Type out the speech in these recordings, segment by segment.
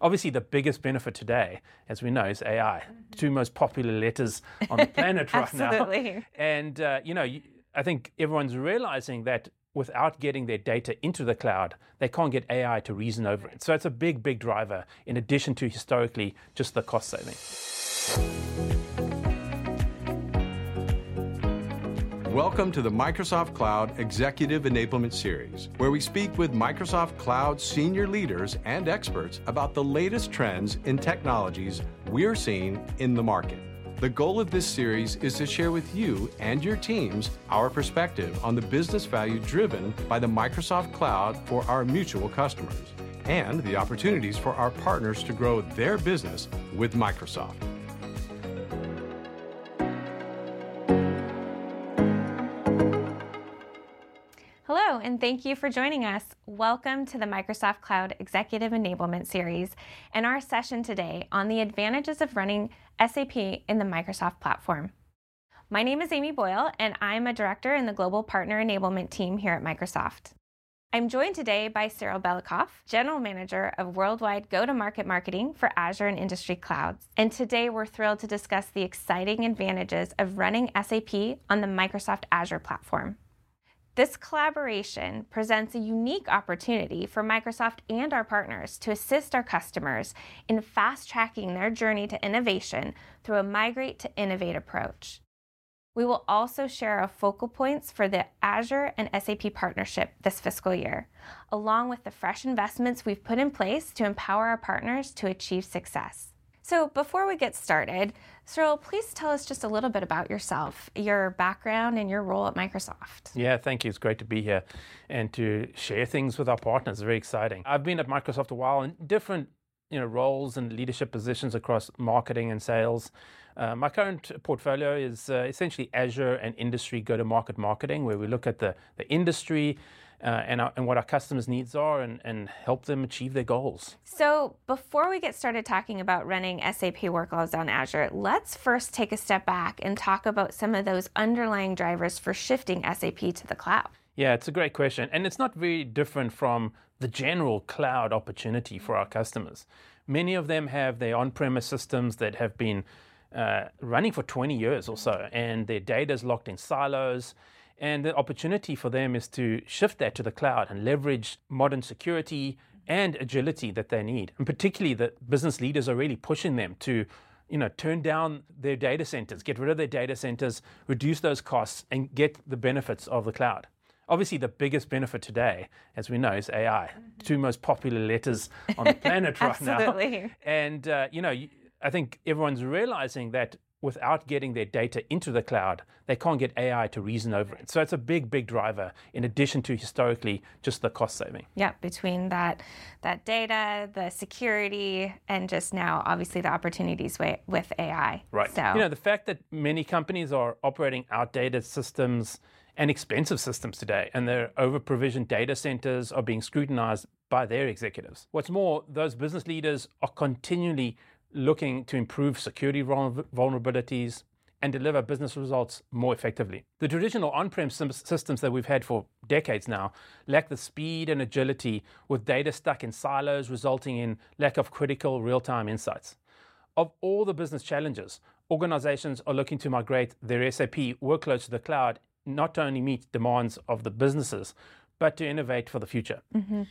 Obviously, the biggest benefit today, as we know, is AI. Two most popular letters on the planet right now. Absolutely. And, uh, you know, I think everyone's realizing that without getting their data into the cloud, they can't get AI to reason over it. So it's a big, big driver in addition to historically just the cost saving. Welcome to the Microsoft Cloud Executive Enablement Series, where we speak with Microsoft Cloud senior leaders and experts about the latest trends in technologies we're seeing in the market. The goal of this series is to share with you and your teams our perspective on the business value driven by the Microsoft Cloud for our mutual customers and the opportunities for our partners to grow their business with Microsoft. And thank you for joining us. Welcome to the Microsoft Cloud Executive Enablement Series and our session today on the advantages of running SAP in the Microsoft platform. My name is Amy Boyle, and I'm a director in the Global Partner Enablement team here at Microsoft. I'm joined today by Cyril Belikoff, General Manager of Worldwide Go to Market Marketing for Azure and Industry Clouds. And today we're thrilled to discuss the exciting advantages of running SAP on the Microsoft Azure platform. This collaboration presents a unique opportunity for Microsoft and our partners to assist our customers in fast tracking their journey to innovation through a migrate to innovate approach. We will also share our focal points for the Azure and SAP partnership this fiscal year, along with the fresh investments we've put in place to empower our partners to achieve success. So, before we get started, Cyril, please tell us just a little bit about yourself, your background, and your role at Microsoft. Yeah, thank you. It's great to be here and to share things with our partners. Very exciting. I've been at Microsoft a while in different you know, roles and leadership positions across marketing and sales. Uh, my current portfolio is uh, essentially Azure and industry go to market marketing, where we look at the, the industry uh, and, our, and what our customers' needs are and, and help them achieve their goals. So, before we get started talking about running SAP workloads on Azure, let's first take a step back and talk about some of those underlying drivers for shifting SAP to the cloud. Yeah, it's a great question. And it's not very different from the general cloud opportunity for our customers. Many of them have their on premise systems that have been uh, running for 20 years or so, and their data is locked in silos. And the opportunity for them is to shift that to the cloud and leverage modern security and agility that they need. And particularly, the business leaders are really pushing them to you know, turn down their data centers, get rid of their data centers, reduce those costs, and get the benefits of the cloud. Obviously, the biggest benefit today, as we know, is AI. Two most popular letters on the planet right now. Absolutely. And, uh, you know, I think everyone's realizing that without getting their data into the cloud, they can't get AI to reason over it. So it's a big, big driver in addition to historically just the cost saving. Yeah, between that that data, the security, and just now obviously the opportunities wi- with AI. Right. So You know, the fact that many companies are operating outdated systems and expensive systems today, and their over provisioned data centers are being scrutinized by their executives. What's more, those business leaders are continually looking to improve security vulnerabilities and deliver business results more effectively. The traditional on prem systems that we've had for decades now lack the speed and agility, with data stuck in silos, resulting in lack of critical real time insights. Of all the business challenges, organizations are looking to migrate their SAP workloads to the cloud, not to only meet demands of the businesses, but to innovate for the future. Mm-hmm.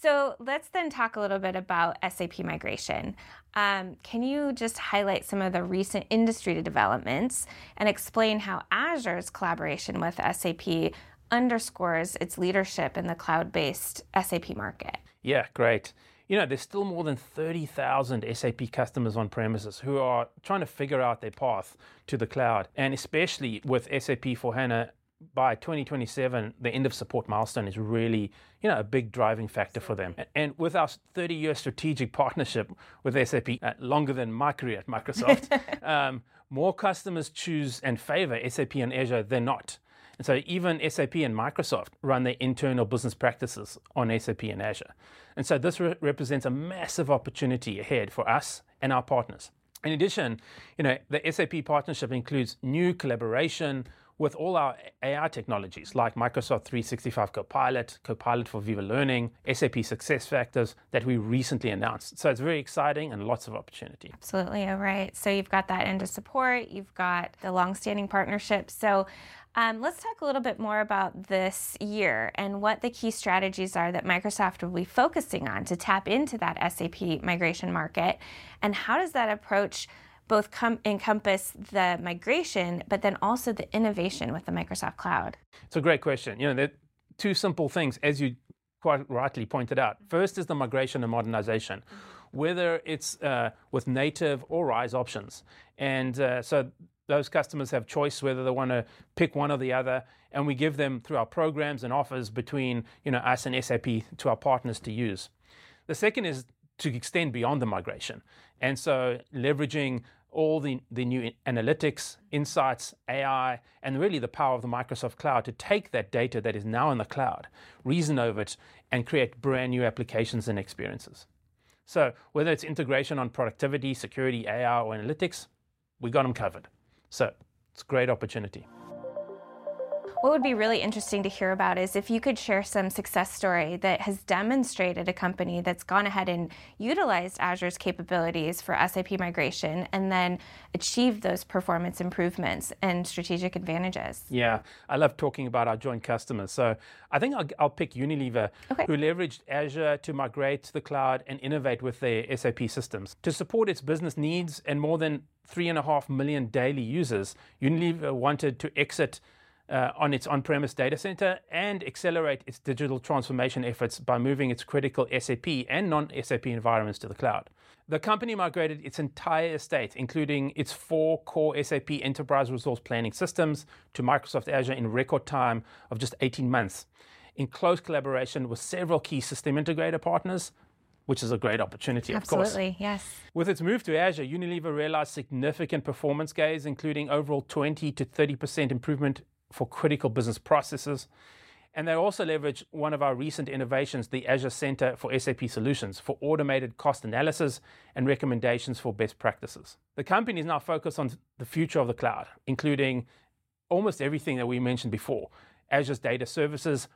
So let's then talk a little bit about SAP migration. Um, can you just highlight some of the recent industry developments and explain how Azure's collaboration with SAP underscores its leadership in the cloud based SAP market? Yeah, great. You know, there's still more than 30,000 SAP customers on premises who are trying to figure out their path to the cloud. And especially with SAP for HANA, by 2027, the end of support milestone is really, you know, a big driving factor for them. And with our 30-year strategic partnership with SAP, uh, longer than my career at Microsoft, um, more customers choose and favor SAP and Azure than not. And so even SAP and Microsoft run their internal business practices on SAP and Azure. And so this re- represents a massive opportunity ahead for us and our partners. In addition, you know, the SAP partnership includes new collaboration, with all our AI technologies like Microsoft 365 Copilot, Copilot for Viva Learning, SAP SuccessFactors that we recently announced. So it's very exciting and lots of opportunity. Absolutely. All right. So you've got that end of support, you've got the long-standing partnerships. So um, let's talk a little bit more about this year and what the key strategies are that Microsoft will be focusing on to tap into that SAP migration market, and how does that approach both com- encompass the migration, but then also the innovation with the Microsoft Cloud? It's a great question. You know, there are two simple things, as you quite rightly pointed out. First is the migration and modernization, mm-hmm. whether it's uh, with native or RISE options. And uh, so those customers have choice whether they want to pick one or the other, and we give them through our programs and offers between you know us and SAP to our partners to use. The second is to extend beyond the migration, and so leveraging all the, the new analytics, insights, AI, and really the power of the Microsoft Cloud to take that data that is now in the cloud, reason over it, and create brand new applications and experiences. So whether it's integration on productivity, security, AI, or analytics, we got them covered. So it's a great opportunity. What would be really interesting to hear about is if you could share some success story that has demonstrated a company that's gone ahead and utilized Azure's capabilities for SAP migration and then achieved those performance improvements and strategic advantages. Yeah, I love talking about our joint customers. So I think I'll, I'll pick Unilever, okay. who leveraged Azure to migrate to the cloud and innovate with their SAP systems. To support its business needs and more than three and a half million daily users, Unilever wanted to exit Uh, on its on premise data center and accelerate its digital transformation efforts by moving its critical SAP and non SAP environments to the cloud. The company migrated its entire estate, including its four core SAP enterprise resource planning systems, to Microsoft Azure in record time of just 18 months, in close collaboration with several key system integrator partners, which is a great opportunity, Absolutely, of course. Absolutely, yes. With its move to Azure, Unilever realized significant performance gains, including overall 20 to 30% improvement for critical business processes. And they also leverage one of our recent innovations, the Azure Center for SAP Solutions, for automated cost analysis and recommendations for best practices. The company is now focused on the future of the cloud, including almost everything that we mentioned before Azure's data services,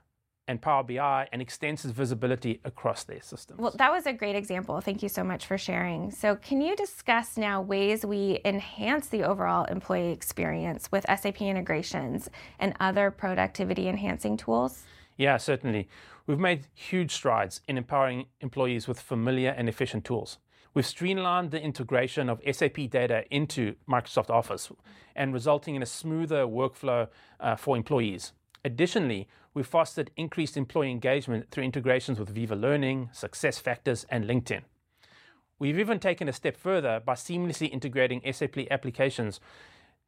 and Power BI and extensive visibility across their systems. Well, that was a great example. Thank you so much for sharing. So, can you discuss now ways we enhance the overall employee experience with SAP integrations and other productivity enhancing tools? Yeah, certainly. We've made huge strides in empowering employees with familiar and efficient tools. We've streamlined the integration of SAP data into Microsoft Office and resulting in a smoother workflow uh, for employees. Additionally, we fostered increased employee engagement through integrations with Viva Learning, SuccessFactors, and LinkedIn. We've even taken a step further by seamlessly integrating SAP applications,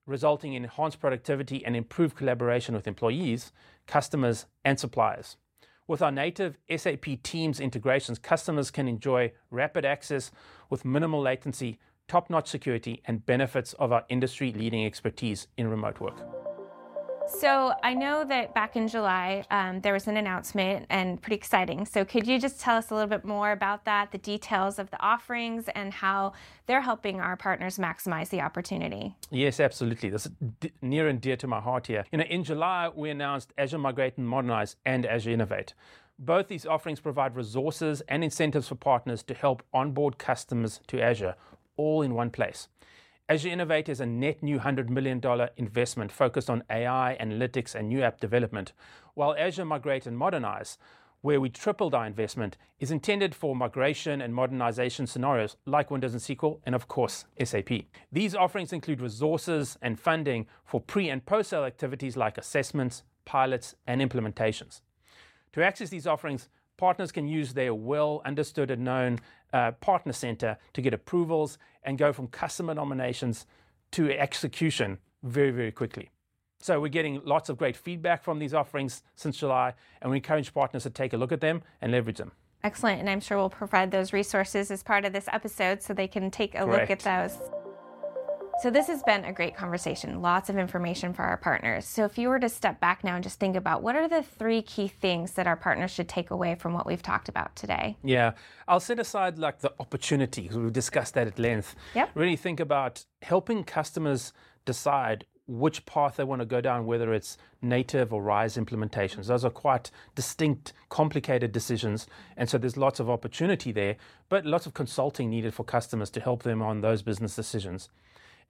resulting in enhanced productivity and improved collaboration with employees, customers, and suppliers. With our native SAP Teams integrations, customers can enjoy rapid access with minimal latency, top notch security, and benefits of our industry leading expertise in remote work. So I know that back in July um, there was an announcement and pretty exciting. So could you just tell us a little bit more about that, the details of the offerings, and how they're helping our partners maximize the opportunity? Yes, absolutely. This is d- near and dear to my heart here. You know, in July we announced Azure Migrate and Modernize and Azure Innovate. Both these offerings provide resources and incentives for partners to help onboard customers to Azure, all in one place. Azure Innovate is a net new $100 million investment focused on AI, analytics, and new app development, while Azure Migrate and Modernize, where we tripled our investment, is intended for migration and modernization scenarios like Windows and SQL, and of course, SAP. These offerings include resources and funding for pre and post sale activities like assessments, pilots, and implementations. To access these offerings, partners can use their well understood and known uh, partner center to get approvals and go from customer nominations to execution very, very quickly. So we're getting lots of great feedback from these offerings since July, and we encourage partners to take a look at them and leverage them. Excellent, and I'm sure we'll provide those resources as part of this episode so they can take a look at those. So, this has been a great conversation, lots of information for our partners. So, if you were to step back now and just think about what are the three key things that our partners should take away from what we've talked about today? Yeah, I'll set aside like the opportunity because we've discussed that at length. Yep. Really think about helping customers decide which path they want to go down, whether it's native or RISE implementations. Those are quite distinct, complicated decisions. And so there's lots of opportunity there, but lots of consulting needed for customers to help them on those business decisions.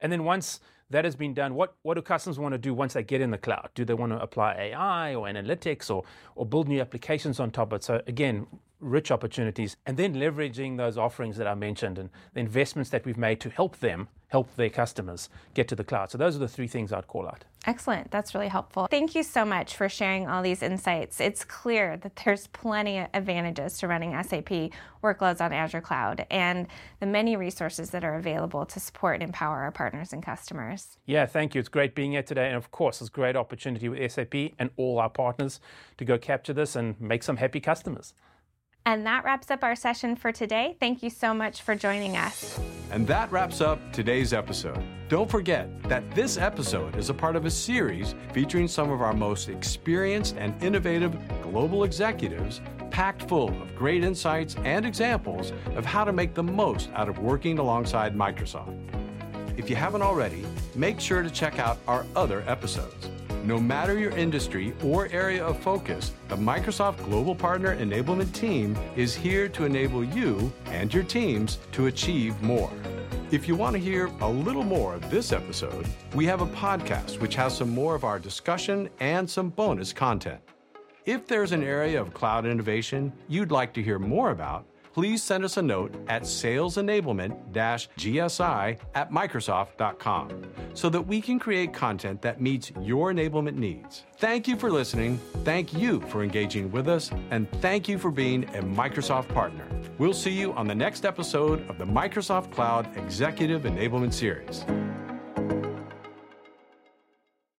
And then once that has been done, what, what do customers want to do once they get in the cloud? Do they want to apply AI or analytics or, or build new applications on top of it? So again, rich opportunities. And then leveraging those offerings that I mentioned and the investments that we've made to help them help their customers get to the cloud. So those are the three things I'd call out. Excellent. That's really helpful. Thank you so much for sharing all these insights. It's clear that there's plenty of advantages to running SAP workloads on Azure Cloud and the many resources that are available to support and empower our partners and customers. Yeah, thank you. It's great being here today. And of course, it's a great opportunity with SAP and all our partners to go capture this and make some happy customers. And that wraps up our session for today. Thank you so much for joining us. And that wraps up today's episode. Don't forget that this episode is a part of a series featuring some of our most experienced and innovative global executives, packed full of great insights and examples of how to make the most out of working alongside Microsoft. If you haven't already, make sure to check out our other episodes. No matter your industry or area of focus, the Microsoft Global Partner Enablement Team is here to enable you and your teams to achieve more. If you want to hear a little more of this episode, we have a podcast which has some more of our discussion and some bonus content. If there's an area of cloud innovation you'd like to hear more about, please send us a note at salesenablement-gsi at microsoft.com so that we can create content that meets your enablement needs. Thank you for listening, thank you for engaging with us, and thank you for being a Microsoft partner. We'll see you on the next episode of the Microsoft Cloud Executive Enablement Series.